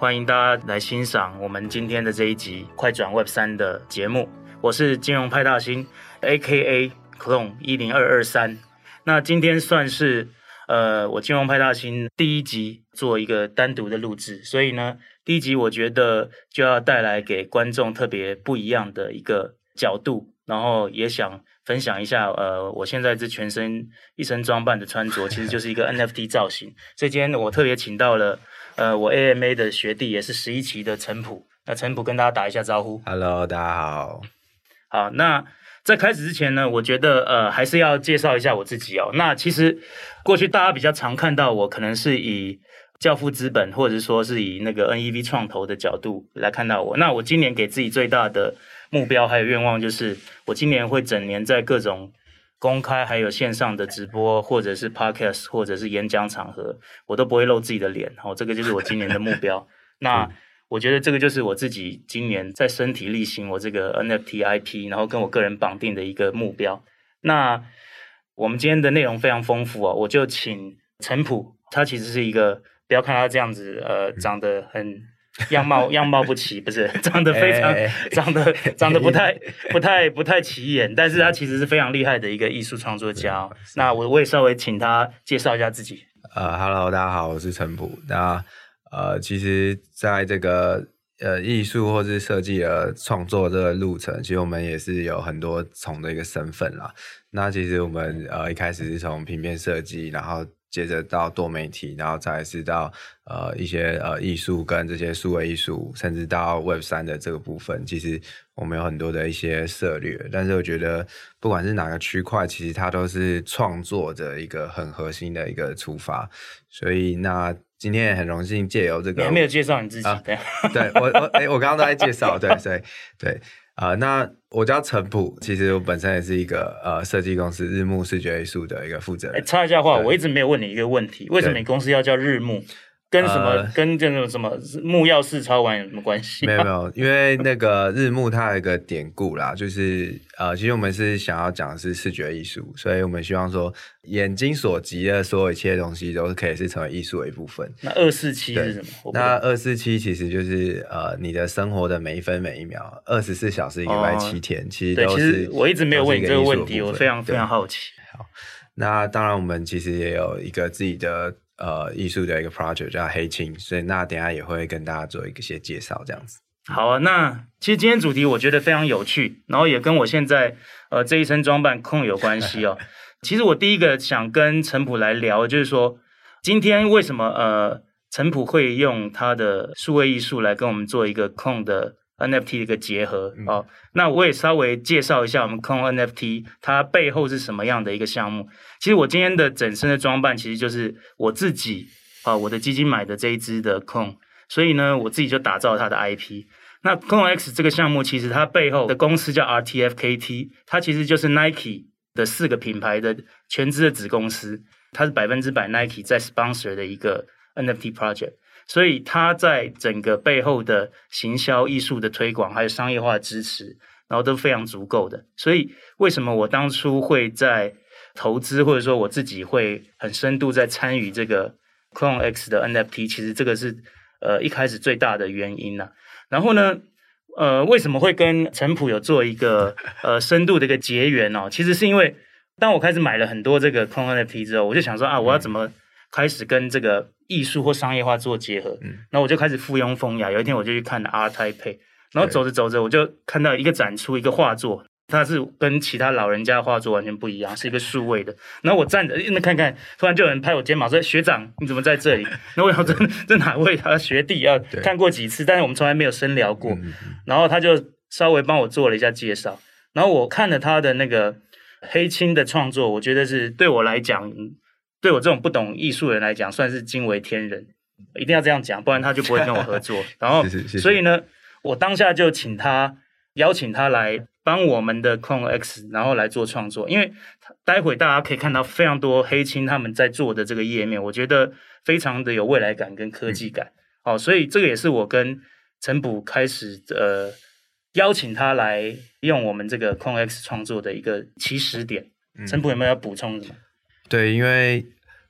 欢迎大家来欣赏我们今天的这一集快转 Web 三的节目。我是金融派大星，A.K.A. Clone 一零二二三。那今天算是呃我金融派大星第一集做一个单独的录制，所以呢，第一集我觉得就要带来给观众特别不一样的一个角度，然后也想。分享一下，呃，我现在这全身一身装扮的穿着，其实就是一个 NFT 造型。所以今天我特别请到了，呃，我 AMA 的学弟，也是十一期的陈普。那陈普跟大家打一下招呼。Hello，大家好。好，那在开始之前呢，我觉得呃，还是要介绍一下我自己哦。那其实过去大家比较常看到我，可能是以教父资本，或者说是以那个 NEV 创投的角度来看到我。那我今年给自己最大的目标还有愿望就是，我今年会整年在各种公开还有线上的直播，或者是 podcast，或者是演讲场合，我都不会露自己的脸。好，这个就是我今年的目标。那我觉得这个就是我自己今年在身体力行我这个 NFT IP，然后跟我个人绑定的一个目标。那我们今天的内容非常丰富啊，我就请陈普，他其实是一个，不要看他这样子，呃，长得很。样貌样貌不齐，不是长得非常，长得长得不太 不太不太起眼，但是他其实是非常厉害的一个艺术创作家。那我我也稍微请他介绍一下自己。呃，Hello，大家好，我是陈普。那呃，其实在这个呃艺术或是设计的创作这个路程，其实我们也是有很多重的一个身份啦。那其实我们呃一开始是从平面设计，然后。接着到多媒体，然后再是到呃一些呃艺术跟这些数位艺术，甚至到 Web 三的这个部分，其实我们有很多的一些策略。但是我觉得，不管是哪个区块，其实它都是创作的一个很核心的一个出发。所以那今天也很荣幸借由这个，你还没有介绍你自己？啊、对，对我我哎，我刚刚都在介绍，对，所以对。啊、呃，那我叫陈普，其实我本身也是一个呃设计公司日暮视觉艺术的一个负责人。哎，插一下话，我一直没有问你一个问题，为什么你公司要叫日暮？跟什么、呃、跟这种什么木曜4超玩有什么关系？没有没有，因为那个日暮它有一个典故啦，就是呃，其实我们是想要讲的是视觉艺术，所以我们希望说眼睛所及的所有一切东西都是可以是成为艺术的一部分。那二四七是什么？那二四七其实就是呃你的生活的每一分每一秒，二十四小时一个礼拜七天，哦、其实都是。其实我一直没有问你这个问题，我非常非常好奇。好，那当然我们其实也有一个自己的。呃，艺术的一个 project 叫黑青，所以那等下也会跟大家做一些介绍，这样子。好啊，那其实今天主题我觉得非常有趣，然后也跟我现在呃这一身装扮控有关系哦。其实我第一个想跟陈普来聊，就是说今天为什么呃陈普会用他的数位艺术来跟我们做一个控的。NFT 的一个结合哦，那我也稍微介绍一下我们 Clone NFT 它背后是什么样的一个项目。其实我今天的整身的装扮其实就是我自己啊，我的基金买的这一支的 Clone，所以呢，我自己就打造它的 IP。那 Clone X 这个项目其实它背后的公司叫 RTFKT，它其实就是 Nike 的四个品牌的全资的子公司，它是百分之百 Nike 在 sponsor 的一个 NFT project。所以他在整个背后的行销、艺术的推广，还有商业化的支持，然后都非常足够的。所以为什么我当初会在投资，或者说我自己会很深度在参与这个 Clone X 的 NFT？其实这个是呃一开始最大的原因呐、啊。然后呢，呃，为什么会跟陈普有做一个呃深度的一个结缘呢、哦？其实是因为当我开始买了很多这个 Clone NFT 之后，我就想说啊，我要怎么开始跟这个。艺术或商业化做结合，嗯，然后我就开始附庸风雅。有一天我就去看 Art Taipei，然后走着走着，我就看到一个展出，一个画作，它是跟其他老人家画作完全不一样，是一个数位的。然后我站着那看看，突然就有人拍我肩膀说：“学长，你怎么在这里？” 那我想这 这哪位他学弟啊？看过几次，但是我们从来没有深聊过。然后他就稍微帮我做了一下介绍。然后我看了他的那个黑青的创作，我觉得是对我来讲。对我这种不懂艺术的人来讲，算是惊为天人，一定要这样讲，不然他就不会跟我合作。然后，所以呢，我当下就请他邀请他来帮我们的 Clone X，然后来做创作。因为待会大家可以看到非常多黑青他们在做的这个页面，我觉得非常的有未来感跟科技感。哦，所以这个也是我跟陈普开始呃邀请他来用我们这个 Clone X 创作的一个起始点。陈、嗯、普有没有要补充什么？对，因为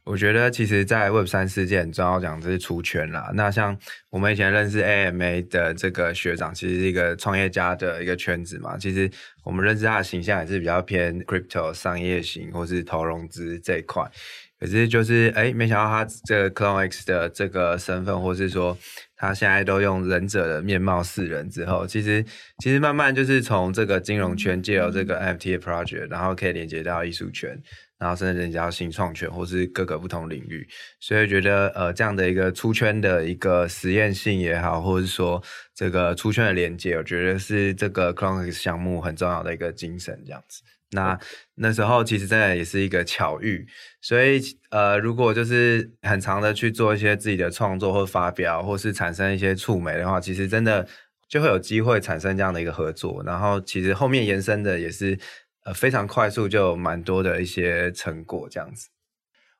我觉得其实，在 Web 三世界很重要讲，这是出圈啦。那像我们以前认识 AMA 的这个学长，其实是一个创业家的一个圈子嘛。其实我们认识他的形象也是比较偏 Crypto 商业型，或是投融资这一块。可是就是哎，没想到他这个 CloneX 的这个身份，或是说他现在都用忍者的面貌示人之后，其实其实慢慢就是从这个金融圈借由这个 FT 的 project，然后可以连接到艺术圈。然后甚至人家新创圈，或是各个不同领域，所以觉得呃这样的一个出圈的一个实验性也好，或者是说这个出圈的连接，我觉得是这个 CloneX 项目很重要的一个精神，这样子。那那时候其实真的也是一个巧遇，所以呃如果就是很长的去做一些自己的创作或发表，或是产生一些触媒的话，其实真的就会有机会产生这样的一个合作。然后其实后面延伸的也是。呃，非常快速，就蛮多的一些成果这样子。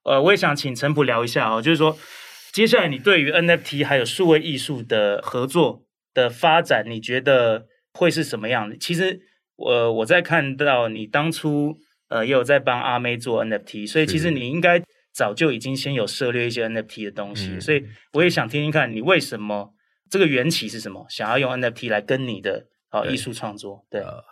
呃，我也想请陈普聊一下哦，就是说，接下来你对于 NFT 还有数位艺术的合作的发展，你觉得会是什么样的？其实，我、呃、我在看到你当初呃也有在帮阿妹做 NFT，所以其实你应该早就已经先有涉猎一些 NFT 的东西，嗯、所以我也想听听看你为什么这个缘起是什么，想要用 NFT 来跟你的啊、呃、艺术创作，对。呃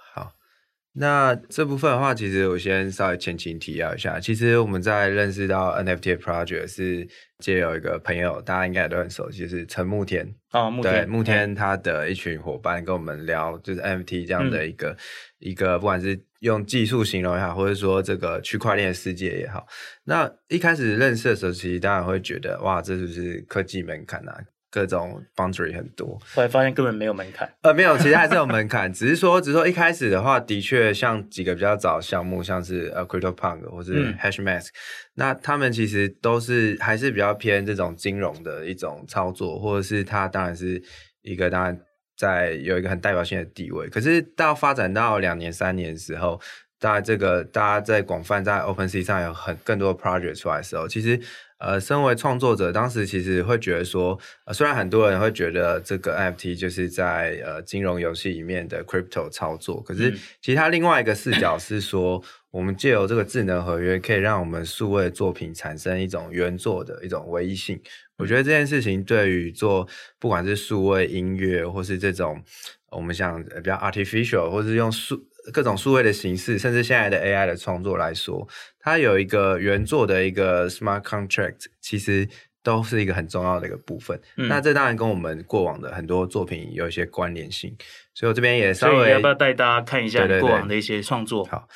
那这部分的话，其实我先稍微前情提要一下。其实我们在认识到 NFT project 是借有一个朋友，大家应该也都很熟悉，就是陈慕天。哦，慕天。对，慕天他的一群伙伴跟我们聊，就是 NFT 这样的一个、嗯、一个，不管是用技术形容也好，或者说这个区块链世界也好。那一开始认识的时候，其实大家会觉得，哇，这就是科技门槛啊。各种 boundary 很多，后来发现根本没有门槛。呃，没有，其实还是有门槛，只是说，只是说一开始的话，的确像几个比较早的项目，像是呃 CryptoPunk 或是 Hashmask，嗯，那他们其实都是还是比较偏这种金融的一种操作，或者是它当然是一个当然在有一个很代表性的地位。可是到发展到两年三年的时候，大家这个大家在广泛在 OpenSea 上有很更多的 project 出来的时候，其实。呃，身为创作者，当时其实会觉得说，呃，虽然很多人会觉得这个 NFT 就是在呃金融游戏里面的 crypto 操作，可是其实它另外一个视角是说，我们借由这个智能合约，可以让我们数位作品产生一种原作的一种唯一性。我觉得这件事情对于做不管是数位音乐，或是这种我们想比较 artificial，或是用数。各种数位的形式，甚至现在的 AI 的创作来说，它有一个原作的一个 smart contract，其实都是一个很重要的一个部分。嗯、那这当然跟我们过往的很多作品有一些关联性，所以我这边也稍微要不要带大家看一下过往的一些创作？好。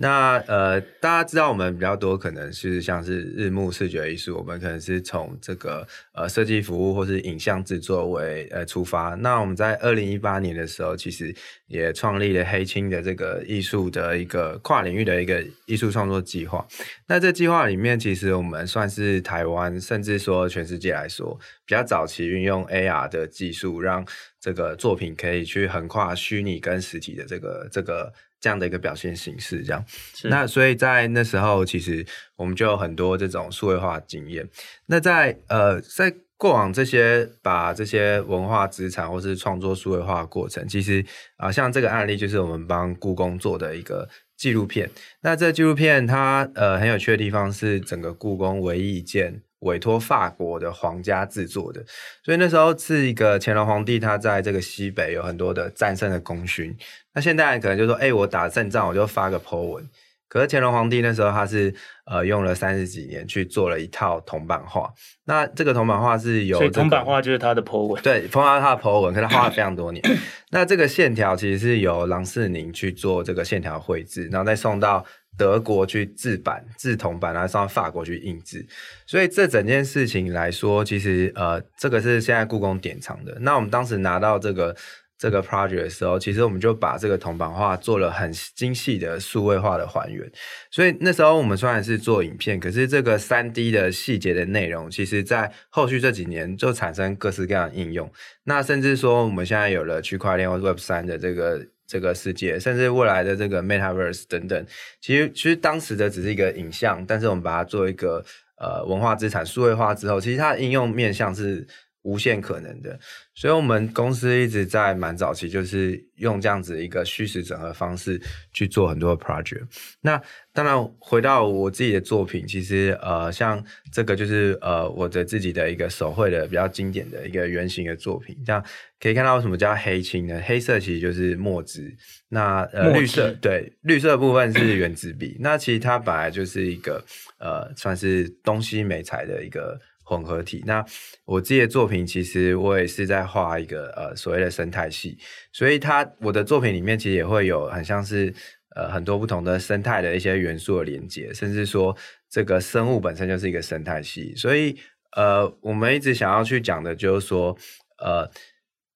那呃，大家知道我们比较多可能是像是日暮视觉艺术，我们可能是从这个呃设计服务或是影像制作为呃出发。那我们在二零一八年的时候，其实也创立了黑青的这个艺术的一个跨领域的一个艺术创作计划。那这计划里面，其实我们算是台湾，甚至说全世界来说，比较早期运用 AR 的技术，让这个作品可以去横跨虚拟跟实体的这个这个。这样的一个表现形式，这样，那所以在那时候，其实我们就有很多这种数位化经验。那在呃，在过往这些把这些文化资产或是创作数位化的过程，其实啊、呃，像这个案例就是我们帮故宫做的一个纪录片。那这纪录片它呃很有趣的地方是，整个故宫唯一一件。委托法国的皇家制作的，所以那时候是一个乾隆皇帝，他在这个西北有很多的战胜的功勋。那现代人可能就说，哎、欸，我打胜仗，我就发个 po 文。可是乾隆皇帝那时候他是呃用了三十几年去做了一套铜版画。那这个铜版画是由、这个，铜版画就是他的 po 文，对，铜版画他的 po 文，可是他画了非常多年。那这个线条其实是由郎世宁去做这个线条绘制，然后再送到。德国去制版、制铜版，然后上法国去印制，所以这整件事情来说，其实呃，这个是现在故宫典藏的。那我们当时拿到这个这个 project 的时候，其实我们就把这个铜版画做了很精细的数位化的还原。所以那时候我们虽然是做影片，可是这个三 D 的细节的内容，其实在后续这几年就产生各式各样的应用。那甚至说我们现在有了区块链或 Web 三的这个。这个世界，甚至未来的这个 Metaverse 等等，其实其实当时的只是一个影像，但是我们把它做一个呃文化资产数位化之后，其实它的应用面向是无限可能的。所以，我们公司一直在蛮早期，就是用这样子一个虚实整合方式去做很多的 project。那当然，回到我自己的作品，其实呃，像这个就是呃我的自己的一个手绘的比较经典的一个圆形的作品。这样可以看到为什么叫黑青呢？黑色其实就是墨汁，那呃绿色对绿色的部分是原子笔。那其实它本来就是一个呃算是东西美材的一个。混合体。那我自己的作品，其实我也是在画一个呃所谓的生态系，所以它我的作品里面其实也会有很像是呃很多不同的生态的一些元素的连接，甚至说这个生物本身就是一个生态系。所以呃我们一直想要去讲的就是说呃。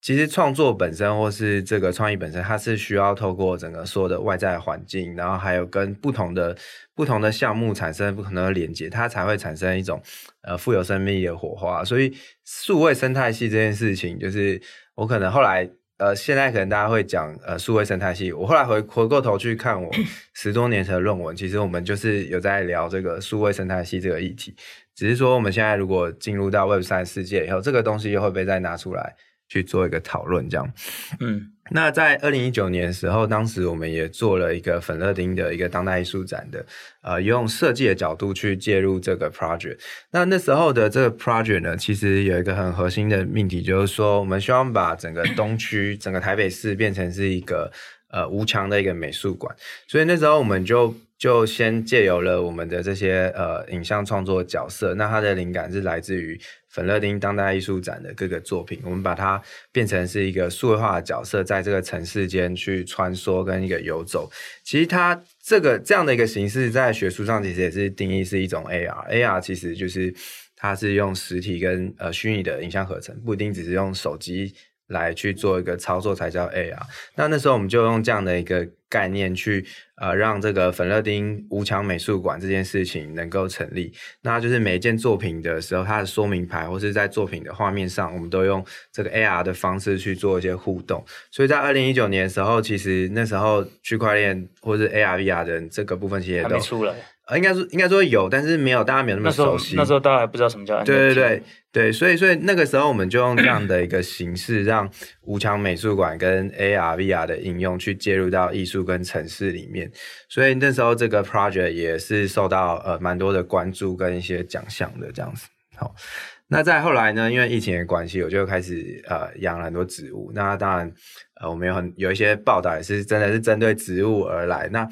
其实创作本身，或是这个创意本身，它是需要透过整个所有的外在环境，然后还有跟不同的不同的项目产生不同的连接，它才会产生一种呃富有生命力的火花。所以数位生态系这件事情，就是我可能后来呃现在可能大家会讲呃数位生态系，我后来回回过头去看我十多年前的论文，其实我们就是有在聊这个数位生态系这个议题，只是说我们现在如果进入到 Web 三世界以后，这个东西又会被再拿出来。去做一个讨论，这样，嗯，那在二零一九年的时候，当时我们也做了一个粉乐町的一个当代艺术展的，呃，用设计的角度去介入这个 project。那那时候的这个 project 呢，其实有一个很核心的命题，就是说，我们希望把整个东区、整个台北市变成是一个呃无墙的一个美术馆。所以那时候我们就就先借由了我们的这些呃影像创作角色，那它的灵感是来自于。粉乐町当代艺术展的各个作品，我们把它变成是一个数位化的角色，在这个城市间去穿梭跟一个游走。其实它这个这样的一个形式，在学术上其实也是定义是一种 AR。AR 其实就是它是用实体跟呃虚拟的影像合成，不一定只是用手机来去做一个操作才叫 AR。那那时候我们就用这样的一个概念去。呃，让这个粉乐町无墙美术馆这件事情能够成立，那就是每一件作品的时候，它的说明牌或是在作品的画面上，我们都用这个 AR 的方式去做一些互动。所以在二零一九年的时候，其实那时候区块链或是 AR VR 的这个部分其实也都出来。呃，应该说应该说有，但是没有大家没有那么熟悉。那时候，大家还不知道什么叫 NFT。对对对对，所以所以那个时候我们就用这样的一个形式，让无墙美术馆跟 AR VR 的应用去介入到艺术跟城市里面。所以那时候这个 project 也是受到呃蛮多的关注跟一些奖项的这样子。好，那再后来呢，因为疫情的关系，我就开始呃养了很多植物。那当然呃我们有很有一些报道也是真的是针对植物而来。那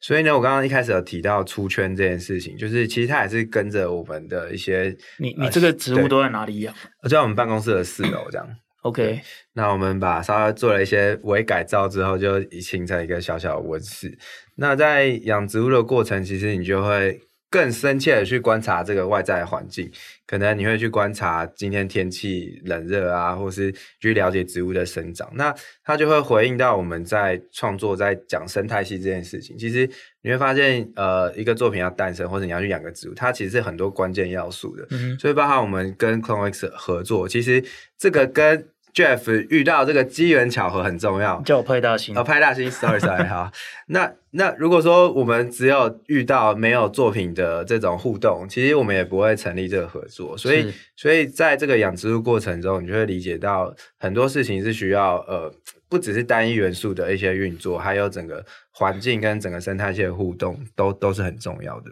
所以呢，我刚刚一开始有提到出圈这件事情，就是其实它也是跟着我们的一些，你你这个植物都在哪里养？就在我们办公室的四楼这样。OK，那我们把稍微做了一些微改造之后，就形成一个小小的温室。那在养植物的过程，其实你就会。更深切的去观察这个外在环境，可能你会去观察今天天气冷热啊，或是去了解植物的生长，那它就会回应到我们在创作在讲生态系这件事情。其实你会发现，呃，一个作品要诞生，或者你要去养个植物，它其实是很多关键要素的。嗯，所以包含我们跟 CloneX 合作，其实这个跟 Jeff 遇到这个机缘巧合很重要，叫我派大星，哦，派大星，sorry sorry，哈，那那如果说我们只有遇到没有作品的这种互动，其实我们也不会成立这个合作，所以所以在这个养植物过程中，你就会理解到很多事情是需要呃，不只是单一元素的一些运作，还有整个环境跟整个生态系的互动都都是很重要的。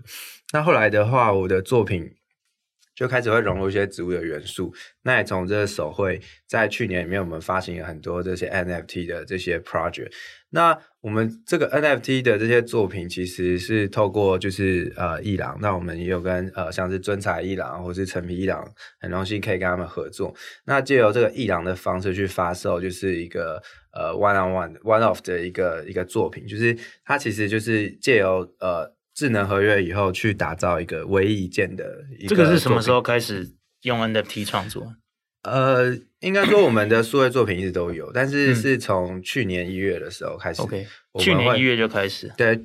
那后来的话，我的作品。就开始会融入一些植物的元素，那也从这个手绘，在去年里面我们发行了很多这些 NFT 的这些 project。那我们这个 NFT 的这些作品，其实是透过就是呃艺廊，那我们也有跟呃像是尊彩艺廊或是陈皮艺廊，很荣幸可以跟他们合作。那借由这个艺廊的方式去发售，就是一个呃 one on one one off 的一个一个作品，就是它其实就是借由呃。智能合约以后去打造一个唯一一件的一个，这个是什么时候开始用 NFT 创作？呃，应该说我们的数位作品一直都有，但是是从去年一月的时候开始。OK，去年一月就开始。对，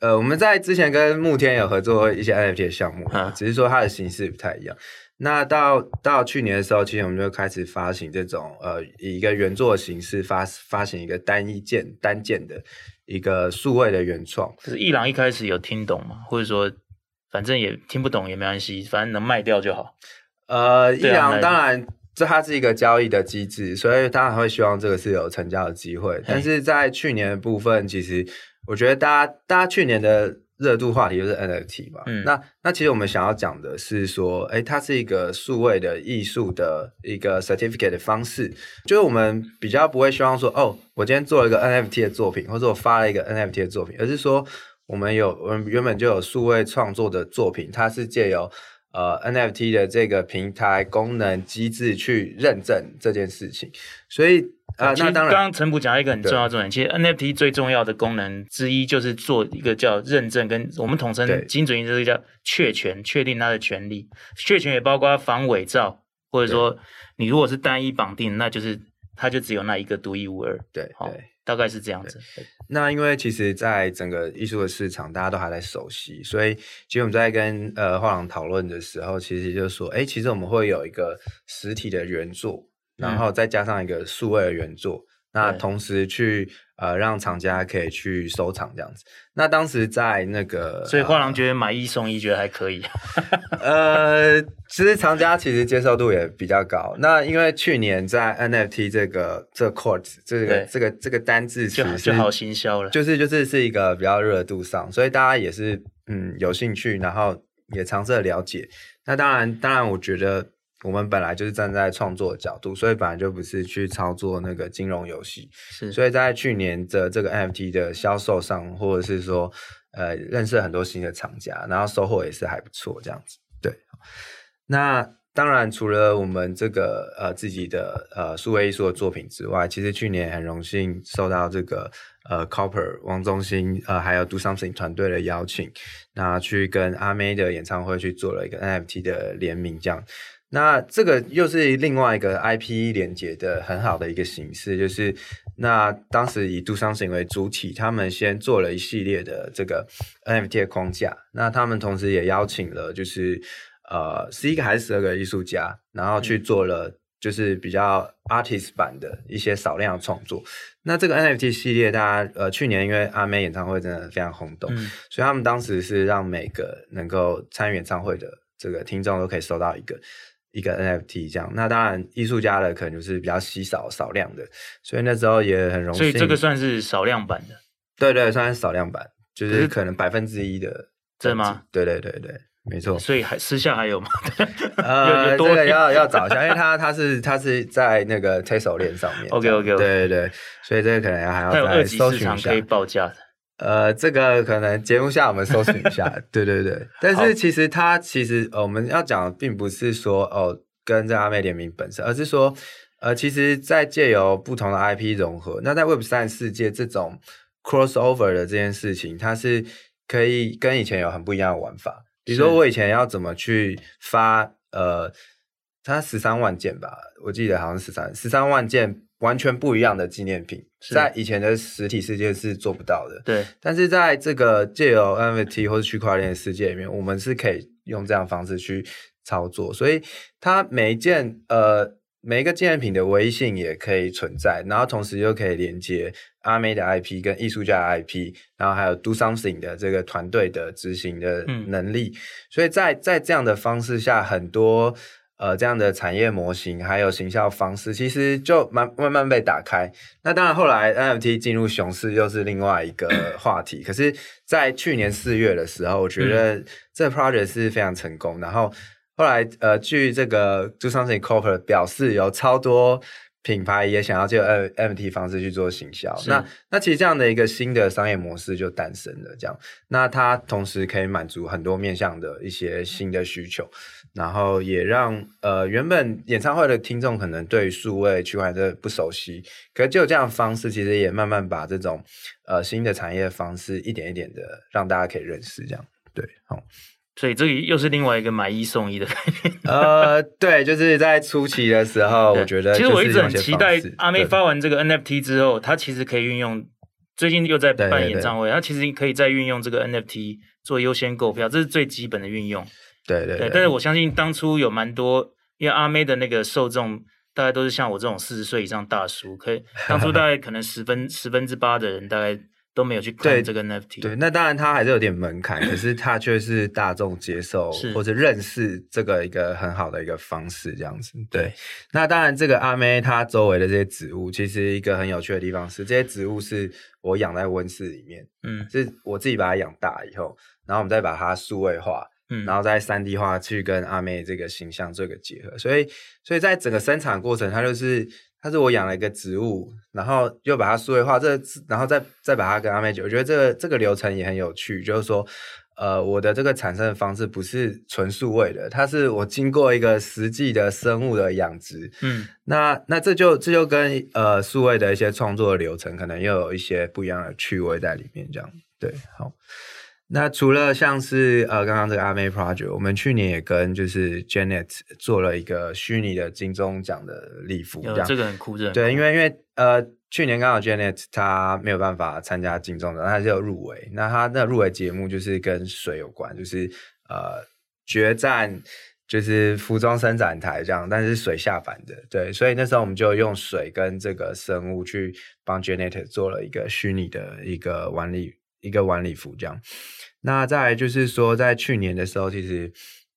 呃，我们在之前跟慕天有合作一些 NFT 的项目，只是说它的形式不太一样。那到到去年的时候，其实我们就开始发行这种呃，以一个原作的形式发发行一个单一件单件的。一个数位的原创，就是一郎一开始有听懂吗？或者说，反正也听不懂也没关系，反正能卖掉就好。呃，一郎当然这它是一个交易的机制，所以当然会希望这个是有成交的机会。但是在去年的部分，其实我觉得大家大家去年的热度话题就是 NFT 嘛。嗯，那那其实我们想要讲的是说，哎，它是一个数位的艺术的一个 certificate 的方式，就是我们比较不会希望说，哦，我今天做了一个 NFT 的作品，或者我发了一个 NFT 的作品，而是说我们有我们原本就有数位创作的作品，它是借由呃，NFT 的这个平台功能机制去认证这件事情，所以啊，呃、那当然，刚刚陈普讲到一个很重要的重点，其实 NFT 最重要的功能之一就是做一个叫认证，跟我们统称精准一点，这个叫确权，确定它的权利。确权也包括防伪造，或者说你如果是单一绑定，那就是它就只有那一个独一无二。对，好。大概是这样子。那因为其实，在整个艺术的市场，大家都还在熟悉，所以其实我们在跟呃画廊讨论的时候，其实就是说，哎，其实我们会有一个实体的原作，然后再加上一个数位的原作。嗯那同时去呃让厂家可以去收藏这样子。那当时在那个，所以画廊觉得买一送一觉得还可以。呃，其实厂家其实接受度也比较高。那因为去年在 NFT 这个这个 court 这个这个这个单字其实就好新销了，就是就是是一个比较热度上，所以大家也是嗯有兴趣，然后也尝试了解。那当然当然，我觉得。我们本来就是站在创作的角度，所以本来就不是去操作那个金融游戏，是。所以在去年的这个 NFT 的销售上，或者是说，呃，认识很多新的厂家，然后收获也是还不错，这样子。对。那当然，除了我们这个呃自己的呃数位艺术的作品之外，其实去年很荣幸受到这个呃 Copper 王中兴呃还有 Do Something 团队的邀请，那去跟阿妹的演唱会去做了一个 NFT 的联名，这样。那这个又是另外一个 IP 连接的很好的一个形式，就是那当时以 Do Something 为主体，他们先做了一系列的这个 NFT 的框架，那他们同时也邀请了就是呃十一个还是十二个艺术家，然后去做了就是比较 artist 版的一些少量创作。那这个 NFT 系列，大家呃去年因为阿妹演唱会真的非常轰动，嗯、所以他们当时是让每个能够参与演唱会的这个听众都可以收到一个。一个 NFT 这样，那当然艺术家的可能就是比较稀少少量的，所以那时候也很容易。所以这个算是少量版的，对对，算是少量版，就是可能百分之一的，真的吗？对对对对，没错。所以还私下还有吗？呃，这个要要找一下，因为他他是他是在那个 Tezos 链上面。OK OK OK，对对对，所以这个可能还要再搜寻一下。可以报价的。呃，这个可能节目下我们搜寻一下，对对对。但是其实它其实、呃、我们要讲的并不是说哦跟这阿妹联名本身，而是说呃，其实，在借由不同的 IP 融合，那在 Web 三世界这种 crossover 的这件事情，它是可以跟以前有很不一样的玩法。比如说我以前要怎么去发呃，它十三万件吧，我记得好像十三十三万件。完全不一样的纪念品，在以前的实体世界是做不到的。对，但是在这个借由 NFT 或者区块链的世界里面，我们是可以用这样的方式去操作，所以它每一件呃每一个纪念品的唯一性也可以存在，然后同时又可以连接阿妹的 IP 跟艺术家的 IP，然后还有 Do Something 的这个团队的执行的能力，嗯、所以在在这样的方式下，很多。呃，这样的产业模型还有行销方式，其实就慢慢慢被打开。那当然，后来 NFT 进入熊市又是另外一个 话题。可是，在去年四月的时候，我觉得这个 project 是非常成功。然后后来，呃，据这个 Do Something Corporate 表示，有超多品牌也想要借 NFT 方式去做行销。那那其实这样的一个新的商业模式就诞生了。这样，那它同时可以满足很多面向的一些新的需求。然后也让呃原本演唱会的听众可能对数位区块链不熟悉，可是就这样的方式，其实也慢慢把这种呃新的产业方式一点一点的让大家可以认识，这样对，好，所以这里又是另外一个买一送一的概念。呃，对，就是在初期的时候，我觉得其实我一直很期待阿妹发完这个 NFT 之后，她其实可以运用，最近又在办演唱会，他其实可以再运用这个 NFT 做优先购票，这是最基本的运用。对对，对，但是我相信当初有蛮多，因为阿妹的那个受众大概都是像我这种四十岁以上大叔，可以当初大概可能十分十分之八的人大概都没有去看这个 NFT。对，那当然它还是有点门槛，可是它却是大众接受或者认识这个一个很好的一个方式，这样子。对，那当然这个阿妹它周围的这些植物，其实一个很有趣的地方是，这些植物是我养在温室里面，嗯，是我自己把它养大以后，然后我们再把它数位化。嗯，然后再三 D 化去跟阿妹这个形象做一个结合，所以，所以在整个生产过程，它就是，它是我养了一个植物，然后又把它数位化，这，然后再再把它跟阿妹结合，我觉得这个这个流程也很有趣，就是说，呃，我的这个产生的方式不是纯数位的，它是我经过一个实际的生物的养殖，嗯，那那这就这就跟呃数位的一些创作的流程，可能又有一些不一样的趣味在里面，这样，对，好。那除了像是呃刚刚这个阿妹 project，我们去年也跟就是 Janet 做了一个虚拟的金钟奖的礼服，这样这个很酷，这对，因为因为呃去年刚好 Janet 她没有办法参加金钟奖，她就有入围。那她的入围节目就是跟水有关，就是呃决战就是服装伸展台这样，但是水下版的，对，所以那时候我们就用水跟这个生物去帮 Janet 做了一个虚拟的一个晚礼一个晚礼服这样。那再来就是说，在去年的时候，其实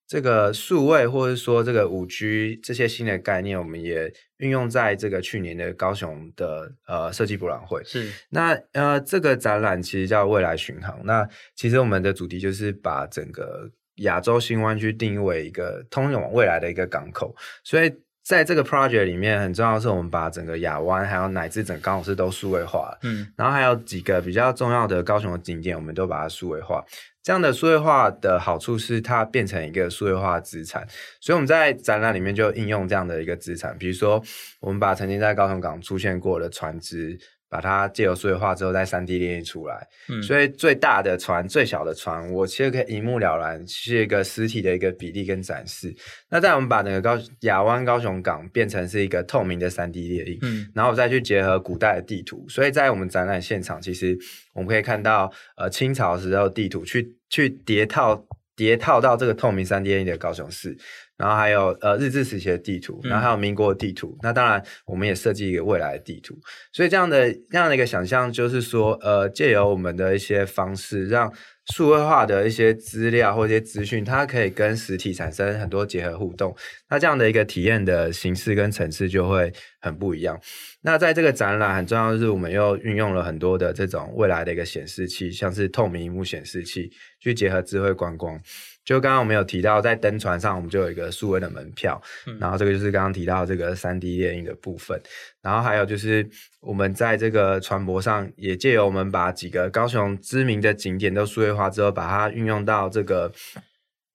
这个数位或者说这个五 G 这些新的概念，我们也运用在这个去年的高雄的呃设计博览会。是，那呃这个展览其实叫未来巡航。那其实我们的主题就是把整个亚洲新湾区定义为一个通往未来的一个港口，所以。在这个 project 里面，很重要的是我们把整个亚湾还有乃至整个高雄市都数位化，嗯，然后还有几个比较重要的高雄的景点，我们都把它数位化。这样的数位化的好处是，它变成一个数位化资产，所以我们在展览里面就应用这样的一个资产，比如说我们把曾经在高雄港出现过的船只。把它借由数字化之后，再三 D 列印出来。嗯，所以最大的船、最小的船，我其实可以一目了然，是一个实体的一个比例跟展示。那在我们把那个高亚湾高雄港变成是一个透明的三 D 列印，嗯，然后再去结合古代的地图，所以在我们展览现场，其实我们可以看到，呃，清朝时候地图去去叠套叠套到这个透明三 D 列印的高雄市。然后还有呃日治时期的地图，然后还有民国的地图。嗯、那当然，我们也设计一个未来的地图。所以这样的这样的一个想象，就是说，呃，借由我们的一些方式，让数位化的一些资料或一些资讯，它可以跟实体产生很多结合互动。那这样的一个体验的形式跟层次就会很不一样。那在这个展览很重要的是，我们又运用了很多的这种未来的一个显示器，像是透明萤幕显示器，去结合智慧观光。就刚刚我们有提到，在登船上我们就有一个数位的门票，嗯、然后这个就是刚刚提到这个三 D 电影的部分，然后还有就是我们在这个船舶上也借由我们把几个高雄知名的景点都数位化之后，把它运用到这个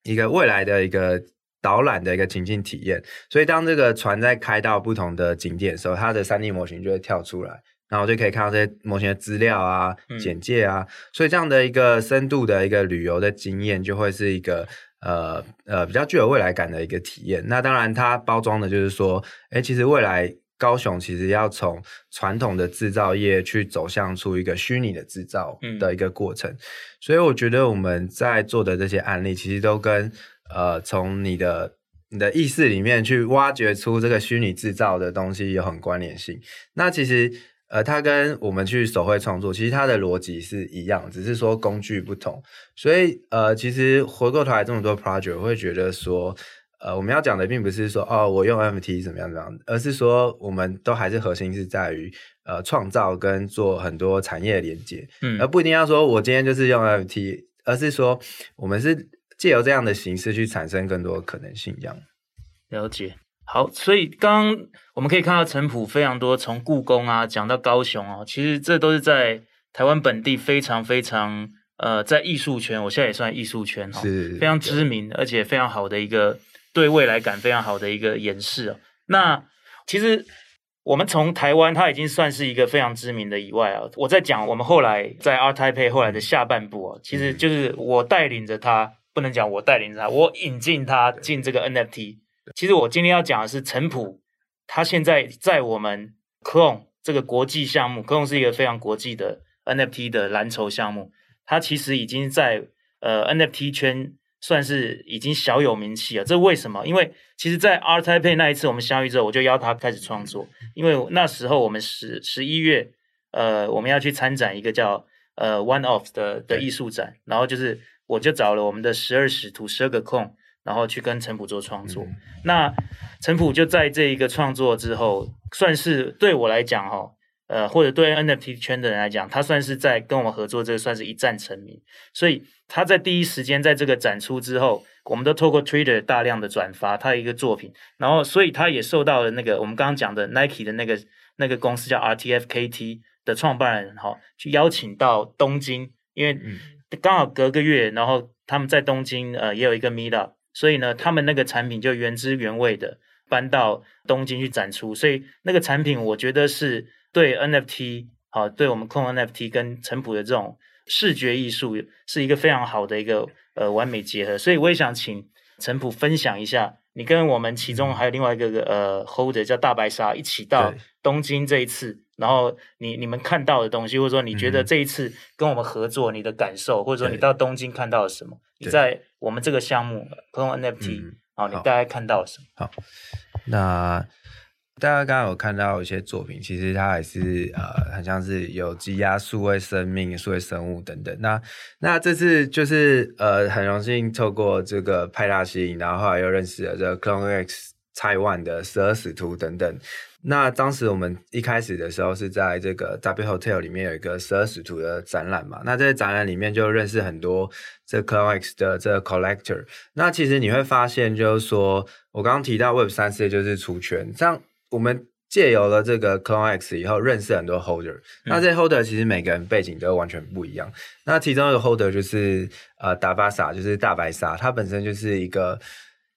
一个未来的一个导览的一个情境体验，所以当这个船在开到不同的景点的时候，它的三 D 模型就会跳出来。然后就可以看到这些模型的资料啊、简介啊，嗯、所以这样的一个深度的一个旅游的经验，就会是一个呃呃比较具有未来感的一个体验。那当然，它包装的就是说，哎，其实未来高雄其实要从传统的制造业去走向出一个虚拟的制造的一个过程。嗯、所以我觉得我们在做的这些案例，其实都跟呃从你的你的意识里面去挖掘出这个虚拟制造的东西有很关联性。那其实。呃，它跟我们去手绘创作，其实它的逻辑是一样，只是说工具不同。所以，呃，其实回过头来这么多 project，我会觉得说，呃，我们要讲的并不是说，哦，我用 NFT 怎么样怎么样，而是说，我们都还是核心是在于，呃，创造跟做很多产业连接，嗯，而不一定要说我今天就是用 NFT，而是说，我们是借由这样的形式去产生更多可能性，这样。了解。好，所以刚刚我们可以看到陈普非常多，从故宫啊讲到高雄啊，其实这都是在台湾本地非常非常呃，在艺术圈，我现在也算艺术圈哈，是非常知名而且非常好的一个对未来感非常好的一个演示啊。那其实我们从台湾，它已经算是一个非常知名的以外啊，我在讲我们后来在 Art Taipei 后来的下半部啊，其实就是我带领着他，不能讲我带领着他，我引进他进这个 NFT。其实我今天要讲的是陈普，他现在在我们 Clone 这个国际项目，Clone 是一个非常国际的 NFT 的蓝筹项目，他其实已经在呃 NFT 圈算是已经小有名气了。这为什么？因为其实，在 Art Taipei 那一次我们相遇之后，我就邀他开始创作，因为那时候我们十十一月，呃，我们要去参展一个叫呃 One Off 的的艺术展，然后就是我就找了我们的十二使徒十二个 clone，然后去跟陈普做创作。嗯、那陈普就在这一个创作之后，算是对我来讲哈。呃，或者对 NFT 圈的人来讲，他算是在跟我们合作，这个算是一战成名。所以他在第一时间在这个展出之后，我们都透过 Twitter 大量的转发他的一个作品，然后所以他也受到了那个我们刚刚讲的 Nike 的那个那个公司叫 RTFKT 的创办人哈，去邀请到东京，因为刚好隔个月，然后他们在东京呃也有一个 Meetup，所以呢，他们那个产品就原汁原味的搬到东京去展出，所以那个产品我觉得是。对 NFT 好，对我们 Clone NFT 跟陈普的这种视觉艺术是一个非常好的一个呃完美结合，所以我也想请陈普分享一下，你跟我们其中还有另外一个呃 Holder 叫大白鲨一起到东京这一次，然后你你们看到的东西，或者说你觉得这一次跟我们合作你的感受，或者说你到东京看到了什么？你在我们这个项目 Clone NFT 好，你大概看到了什么？好，那。大家刚刚有看到一些作品，其实它还是呃，很像是有积压、数位生命、数位生物等等。那那这次就是呃，很荣幸透过这个派大星，然后后来又认识了这个 CloneX 蔡万的十二使徒等等。那当时我们一开始的时候是在这个 W Hotel 里面有一个十二使徒的展览嘛。那在展览里面就认识很多这 CloneX 的这 Collector。那其实你会发现，就是说我刚刚提到 Web 三世界就是出圈，像。我们借由了这个 CloneX 以后，认识很多 Holder。那这 Holder 其实每个人背景都完全不一样。那其中一个 Holder 就是呃达巴萨，就是大白鲨，他本身就是一个。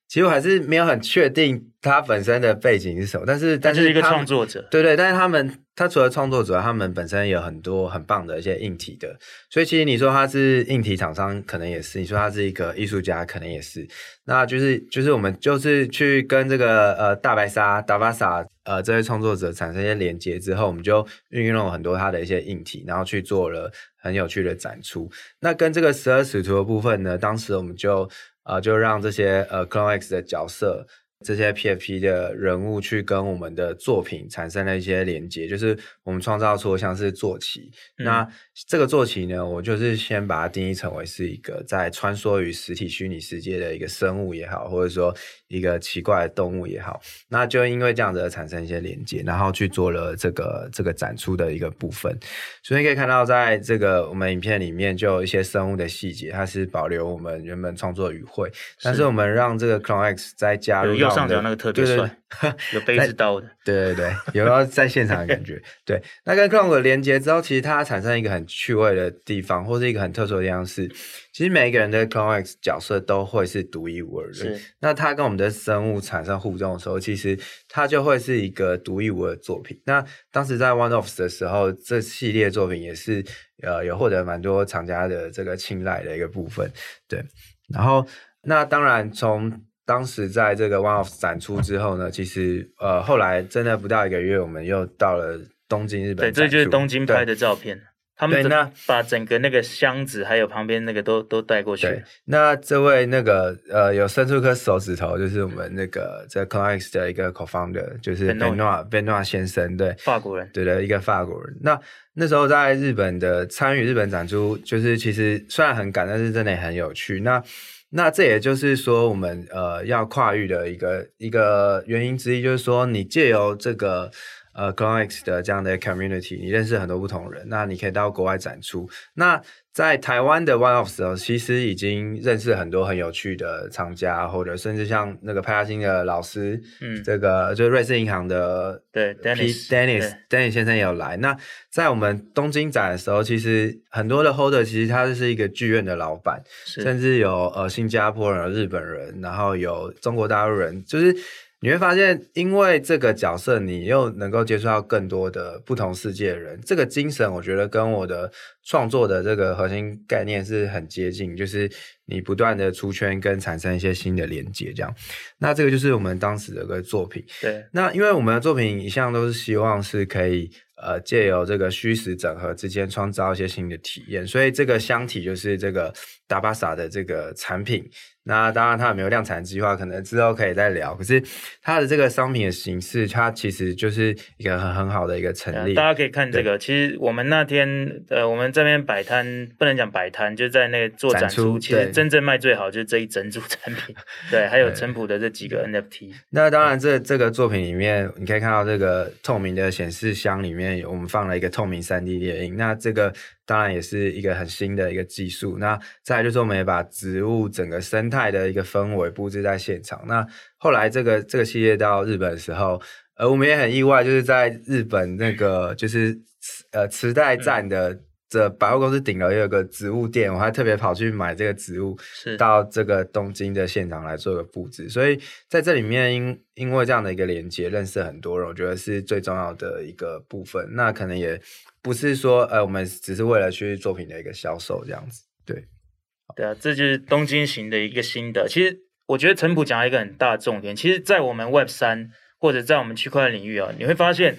其实我还是没有很确定他本身的背景是什么，但是但是是一个创作者，对对，但是他们他除了创作者，他们本身有很多很棒的一些硬体的，所以其实你说他是硬体厂商，可能也是；你说他是一个艺术家，可能也是。那就是就是我们就是去跟这个呃大白鲨达巴萨呃这些创作者产生一些连接之后，我们就运用了很多他的一些硬体，然后去做了很有趣的展出。那跟这个十二使徒的部分呢，当时我们就。啊、呃，就让这些呃 CloneX 的角色。这些 PFP 的人物去跟我们的作品产生了一些连接，就是我们创造出像是坐骑。嗯、那这个坐骑呢，我就是先把它定义成为是一个在穿梭于实体虚拟世界的一个生物也好，或者说一个奇怪的动物也好。那就因为这样子而产生一些连接，然后去做了这个这个展出的一个部分。所以可以看到，在这个我们影片里面就有一些生物的细节，它是保留我们原本创作语汇，但是我们让这个 CloneX 再加入。上角那个特别帅，有杯子刀的，对对对，有要在现场的感觉。对，那跟 Clone 的连接之后，其实它产生一个很趣味的地方，或是一个很特殊的地方是，其实每一个人的 Clone X 角色都会是独一无二的。是，那它跟我们的生物产生互动的时候，其实它就会是一个独一无二的作品。那当时在 One Offs 的时候，这系列作品也是呃有获得蛮多厂家的这个青睐的一个部分。对，然后那当然从当时在这个 One Offs 展出之后呢，其实呃后来真的不到一个月，我们又到了东京日本。对，这就是东京拍的照片。他们那把整个那个箱子还有旁边那个都都带过去。那这位那个呃有伸出一颗手指头，就是我们那个在 CloneX 的一个 co-founder，就是 Benoit Benoit 先生，对，法国人，对的一个法国人。那那时候在日本的参与日本展出，就是其实虽然很赶，但是真的也很有趣。那那这也就是说，我们呃要跨域的一个一个原因之一，就是说，你借由这个呃 CloneX 的这样的 community，你认识很多不同人，那你可以到国外展出。那在台湾的 One Off 的时候，其实已经认识很多很有趣的厂家，或者甚至像那个派大星的老师，嗯，这个就是瑞士银行的对 Dennis Dennis Dennis 先生也有来。那在我们东京展的时候，其实很多的 Holder 其实他是一个剧院的老板，甚至有呃新加坡人、日本人，然后有中国大陆人，就是。你会发现，因为这个角色，你又能够接触到更多的不同世界的人。这个精神，我觉得跟我的创作的这个核心概念是很接近，就是你不断的出圈跟产生一些新的连接，这样。那这个就是我们当时的一个作品。对。那因为我们的作品一向都是希望是可以呃借由这个虚实整合之间创造一些新的体验，所以这个箱体就是这个达巴萨的这个产品。那当然它有没有量产计划，可能之后可以再聊。可是它的这个商品的形式，它其实就是一个很很好的一个成立。大家可以看这个，其实我们那天呃，我们这边摆摊不能讲摆摊，就在那个做展出。其实真正卖最好就是这一整组产品，对，还有陈普的这几个 NFT。那当然，这这个作品里面，你可以看到这个透明的显示箱里面，我们放了一个透明三 D 列印。那这个当然也是一个很新的一个技术。那再来就是，我们也把植物整个生态的一个氛围布置在现场。那后来这个这个系列到日本的时候，呃，我们也很意外，就是在日本那个就是呃池袋站的。这百货公司顶楼有个植物店，我还特别跑去买这个植物，是到这个东京的现场来做个布置。所以在这里面因，因因为这样的一个连接，认识很多人，我觉得是最重要的一个部分。那可能也不是说，呃，我们只是为了去作品的一个销售这样子。对，对啊，这就是东京行的一个心得。其实我觉得陈普讲了一个很大的重点，其实，在我们 Web 三或者在我们区块链领域啊，你会发现。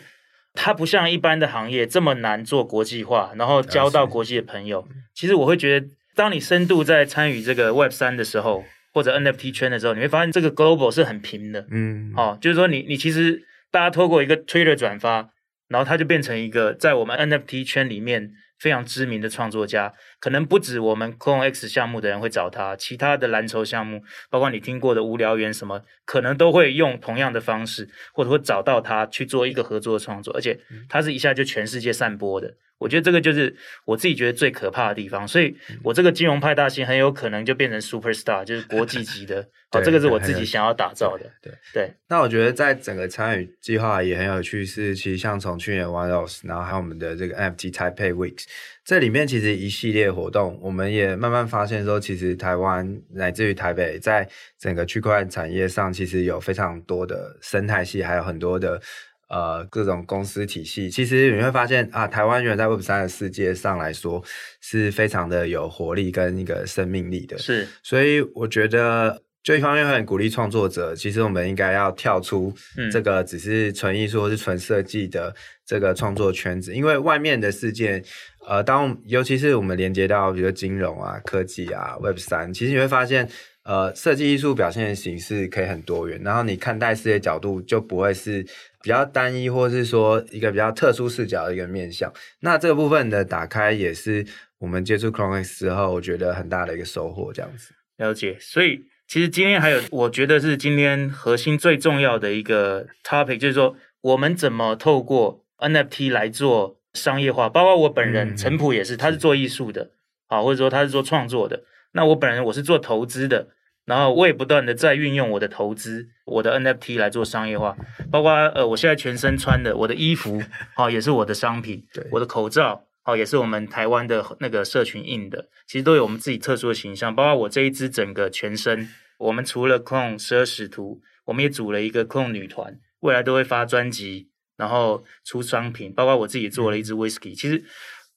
它不像一般的行业这么难做国际化，然后交到国际的朋友。其实我会觉得，当你深度在参与这个 Web 三的时候，或者 NFT 圈的时候，你会发现这个 Global 是很平的。嗯，好、哦，就是说你你其实大家透过一个 Twitter 转发，然后他就变成一个在我们 NFT 圈里面。非常知名的创作家，可能不止我们 Clone X 项目的人会找他，其他的蓝筹项目，包括你听过的无聊猿什么，可能都会用同样的方式，或者会找到他去做一个合作的创作，而且他是一下就全世界散播的。我觉得这个就是我自己觉得最可怕的地方，所以我这个金融派大星很有可能就变成 super star，就是国际级的。哦，这个是我自己想要打造的。对对，对。那我觉得在整个参与计划也很有趣，是其实像从去年 One Rose，然后还有我们的这个 NFT Taipei Weeks，这里面其实一系列活动，我们也慢慢发现说，其实台湾乃至于台北，在整个区块链产业上，其实有非常多的生态系，还有很多的。呃，各种公司体系，其实你会发现啊，台湾原来在 Web 三的世界上来说，是非常的有活力跟一个生命力的。是，所以我觉得，就一方面会很鼓励创作者，其实我们应该要跳出这个只是纯艺术或是纯设计的这个创作圈子，因为外面的世界，呃，当尤其是我们连接到比如说金融啊、科技啊、Web 三，其实你会发现。呃，设计艺术表现的形式可以很多元，然后你看待世界角度就不会是比较单一，或是说一个比较特殊视角的一个面向。那这个部分的打开也是我们接触 Chromex 之后，我觉得很大的一个收获。这样子了解，所以其实今天还有，我觉得是今天核心最重要的一个 topic，就是说我们怎么透过 NFT 来做商业化。包括我本人陈、嗯、普也是，他是做艺术的，啊，或者说他是做创作的。那我本人我是做投资的。然后我也不断的在运用我的投资，我的 NFT 来做商业化，包括呃，我现在全身穿的我的衣服，好、哦，也是我的商品，对，我的口罩，好、哦，也是我们台湾的那个社群印的，其实都有我们自己特殊的形象，包括我这一支整个全身，我们除了 Clone 十二使徒，我们也组了一个 Clone 女团，未来都会发专辑，然后出商品，包括我自己做了一支 Whisky，其实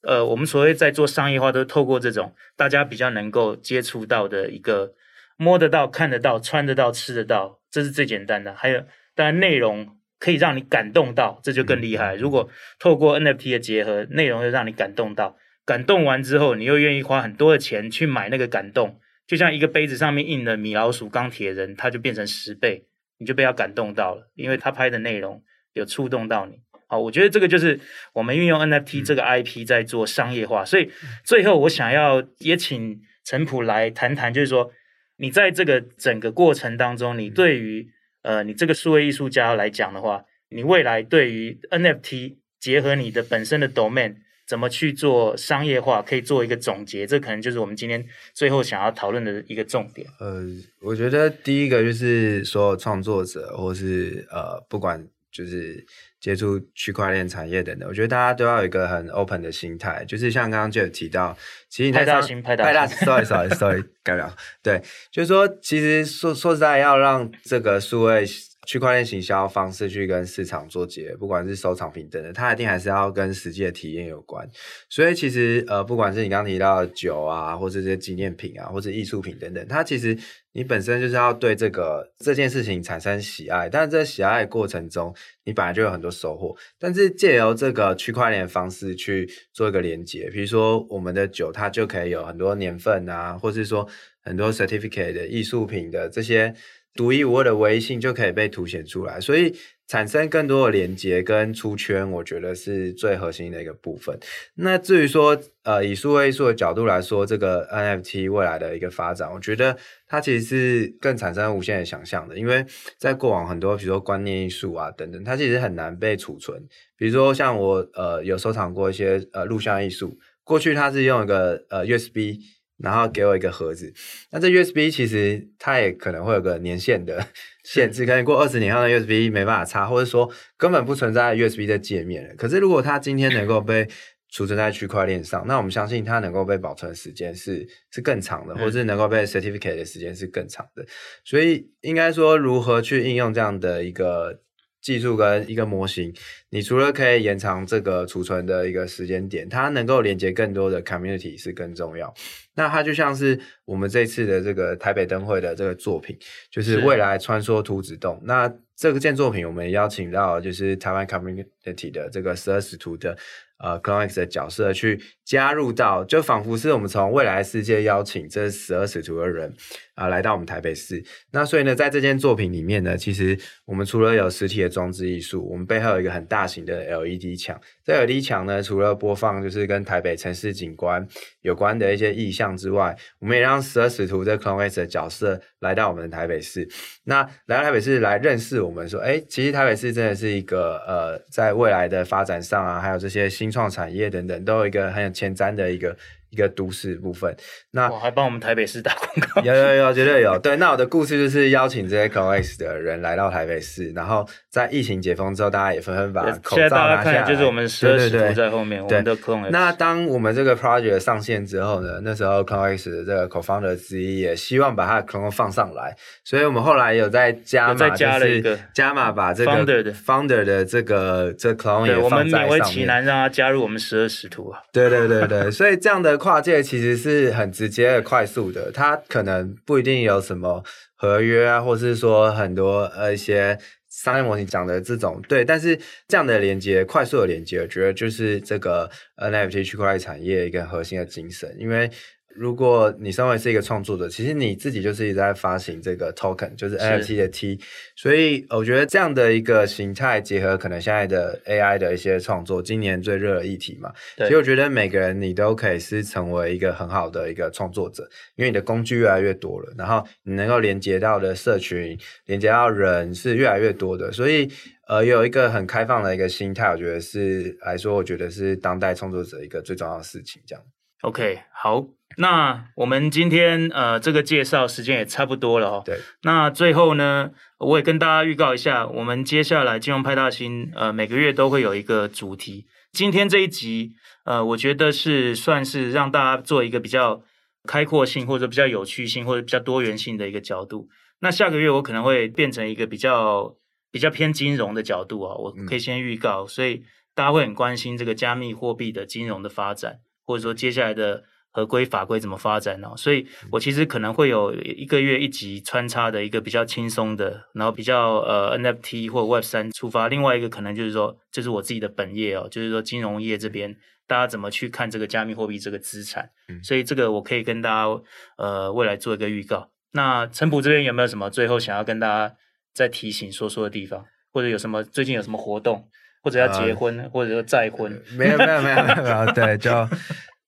呃，我们所谓在做商业化，都透过这种大家比较能够接触到的一个。摸得到、看得到、穿得到、吃得到，这是最简单的。还有，当然内容可以让你感动到，这就更厉害。如果透过 NFT 的结合，内容又让你感动到，感动完之后，你又愿意花很多的钱去买那个感动，就像一个杯子上面印了米老鼠、钢铁人，它就变成十倍，你就被他感动到了，因为他拍的内容有触动到你。好，我觉得这个就是我们运用 NFT 这个 IP 在做商业化。所以最后我想要也请陈普来谈谈，就是说。你在这个整个过程当中，你对于呃，你这个数位艺术家来讲的话，你未来对于 NFT 结合你的本身的 domain 怎么去做商业化，可以做一个总结，这可能就是我们今天最后想要讨论的一个重点。呃，我觉得第一个就是说创作者，或是呃，不管就是。接触区块链产业等等，我觉得大家都要有一个很 open 的心态，就是像刚刚就有提到，其实你在派大心，太大星，sorry sorry sorry，改了，对，就是说，其实说说实在，要让这个数位区块链行销方式去跟市场做结，不管是收藏品等等，它一定还是要跟实际的体验有关。所以其实呃，不管是你刚刚提到的酒啊，或者这些纪念品啊，或者艺术品等等，它其实你本身就是要对这个这件事情产生喜爱，但是在喜爱的过程中，你本来就有很多收获。但是借由这个区块链方式去做一个连接，比如说我们的酒，它就可以有很多年份啊，或是说很多 certificate 的艺术品的这些。独一无二的唯一性就可以被凸显出来，所以产生更多的连接跟出圈，我觉得是最核心的一个部分。那至于说，呃，以数位艺术的角度来说，这个 NFT 未来的一个发展，我觉得它其实是更产生无限的想象的，因为在过往很多，比如说观念艺术啊等等，它其实很难被储存。比如说像我，呃，有收藏过一些呃录像艺术，过去它是用一个呃 USB。然后给我一个盒子，那这 USB 其实它也可能会有个年限的 限制，可能过二十年后的 USB 没办法插，或者说根本不存在 USB 的界面了。可是如果它今天能够被储存在区块链上，那我们相信它能够被保存的时间是是更长的，或者是能够被 certificate 的时间是更长的。所以应该说，如何去应用这样的一个技术跟一个模型，你除了可以延长这个储存的一个时间点，它能够连接更多的 community 是更重要。那它就像是我们这次的这个台北灯会的这个作品，就是未来穿梭图纸洞。那这个件作品，我们邀请到就是台湾 community 的这个十二使徒的。呃，CloneX 的角色去加入到，就仿佛是我们从未来世界邀请这十二使徒的人啊、来到我们台北市。那所以呢，在这件作品里面呢，其实我们除了有实体的装置艺术，我们背后有一个很大型的 LED 墙。这 LED 墙呢，除了播放就是跟台北城市景观有关的一些意象之外，我们也让十二使徒这 CloneX 的角色来到我们的台北市。那来到台北市来认识我们，说，哎，其实台北市真的是一个呃，在未来的发展上啊，还有这些新创产业等等，都有一个很有前瞻的一个。一个都市部分，那我还帮我们台北市打广告，有有有，绝对有。对，那我的故事就是邀请这些 CloneX 的人来到台北市，然后在疫情解封之后，大家也纷纷把口罩拿下来。就是我们十二使徒在后面，我们的 CloneX。那当我们这个 project 上线之后呢，那时候 CloneX 的这个 co-founder 之一也希望把他的 clone 放上来，所以我们后来有在加码，再加了一个加码，把这个 founder 的 founder 的这个这 clone 也放在上面。我们勉为其难让他加入我们十二使徒啊。对对对对，所以这样的跨界其实。是很直接的、快速的，它可能不一定有什么合约啊，或是说很多呃一些商业模型讲的这种对，但是这样的连接、快速的连接，我觉得就是这个 NFT 区块链产业一个核心的精神，因为。如果你身为是一个创作者，其实你自己就是一直在发行这个 token，就是 NFT 的 T，所以我觉得这样的一个形态结合可能现在的 AI 的一些创作，今年最热的议题嘛，所以我觉得每个人你都可以是成为一个很好的一个创作者，因为你的工具越来越多了，然后你能够连接到的社群、连接到人是越来越多的，所以呃有一个很开放的一个心态，我觉得是来说，我觉得是当代创作者一个最重要的事情，这样。OK，好。那我们今天呃这个介绍时间也差不多了哦。对。那最后呢，我也跟大家预告一下，我们接下来金融派大星呃每个月都会有一个主题。今天这一集呃，我觉得是算是让大家做一个比较开阔性或者比较有趣性或者比较多元性的一个角度。那下个月我可能会变成一个比较比较偏金融的角度啊，我可以先预告，嗯、所以大家会很关心这个加密货币的金融的发展，或者说接下来的。合规法规怎么发展呢？所以我其实可能会有一个月一集穿插的一个比较轻松的，然后比较呃 NFT 或 Web 三出发。另外一个可能就是说，就是我自己的本业哦，就是说金融业这边大家怎么去看这个加密货币这个资产。所以这个我可以跟大家呃未来做一个预告。那陈普这边有没有什么最后想要跟大家再提醒说说的地方，或者有什么最近有什么活动，或者要结婚，呃、或者说再婚？没有没有没有没有，对就。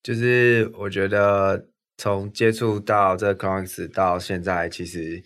就是我觉得从接触到这个 CloneX 到现在，其实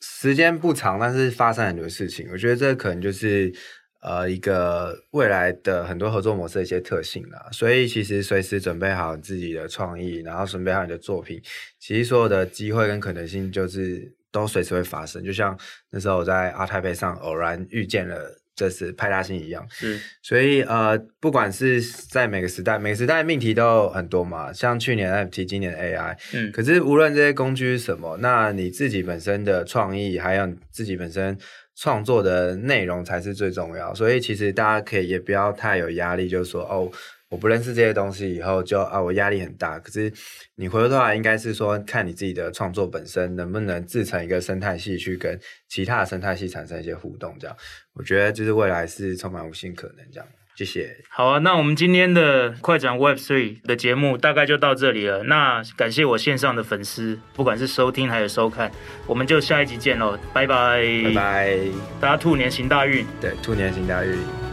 时间不长，但是发生很多事情。我觉得这可能就是呃一个未来的很多合作模式的一些特性啦。所以其实随时准备好自己的创意，然后准备好你的作品，其实所有的机会跟可能性就是都随时会发生。就像那时候我在 ART TAIPEI 上偶然遇见了。这是派大星一样。是，所以呃，不管是在每个时代，每个时代命题都有很多嘛，像去年 NFT，今年 AI，嗯，可是无论这些工具是什么，那你自己本身的创意，还有自己本身创作的内容才是最重要。所以其实大家可以也不要太有压力，就是说哦。我不认识这些东西以后就啊，我压力很大。可是你回过头来，应该是说看你自己的创作本身能不能制成一个生态系，去跟其他的生态系产生一些互动。这样，我觉得就是未来是充满无限可能。这样，谢谢。好啊，那我们今天的快讲 Web Three 的节目大概就到这里了。那感谢我线上的粉丝，不管是收听还是收看，我们就下一集见喽，拜拜，拜拜，大家兔年行大运，对，兔年行大运。